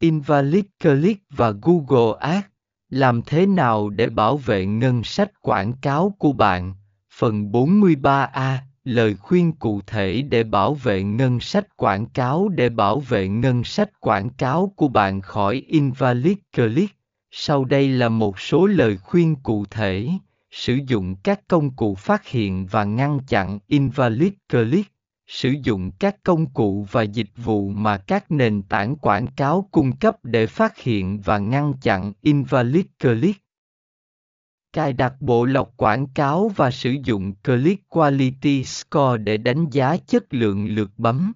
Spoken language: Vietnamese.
Invalid Click và Google Ads. Làm thế nào để bảo vệ ngân sách quảng cáo của bạn? Phần 43A Lời khuyên cụ thể để bảo vệ ngân sách quảng cáo để bảo vệ ngân sách quảng cáo của bạn khỏi Invalid Click. Sau đây là một số lời khuyên cụ thể. Sử dụng các công cụ phát hiện và ngăn chặn Invalid Click sử dụng các công cụ và dịch vụ mà các nền tảng quảng cáo cung cấp để phát hiện và ngăn chặn invalid click. Cài đặt bộ lọc quảng cáo và sử dụng click quality score để đánh giá chất lượng lượt bấm.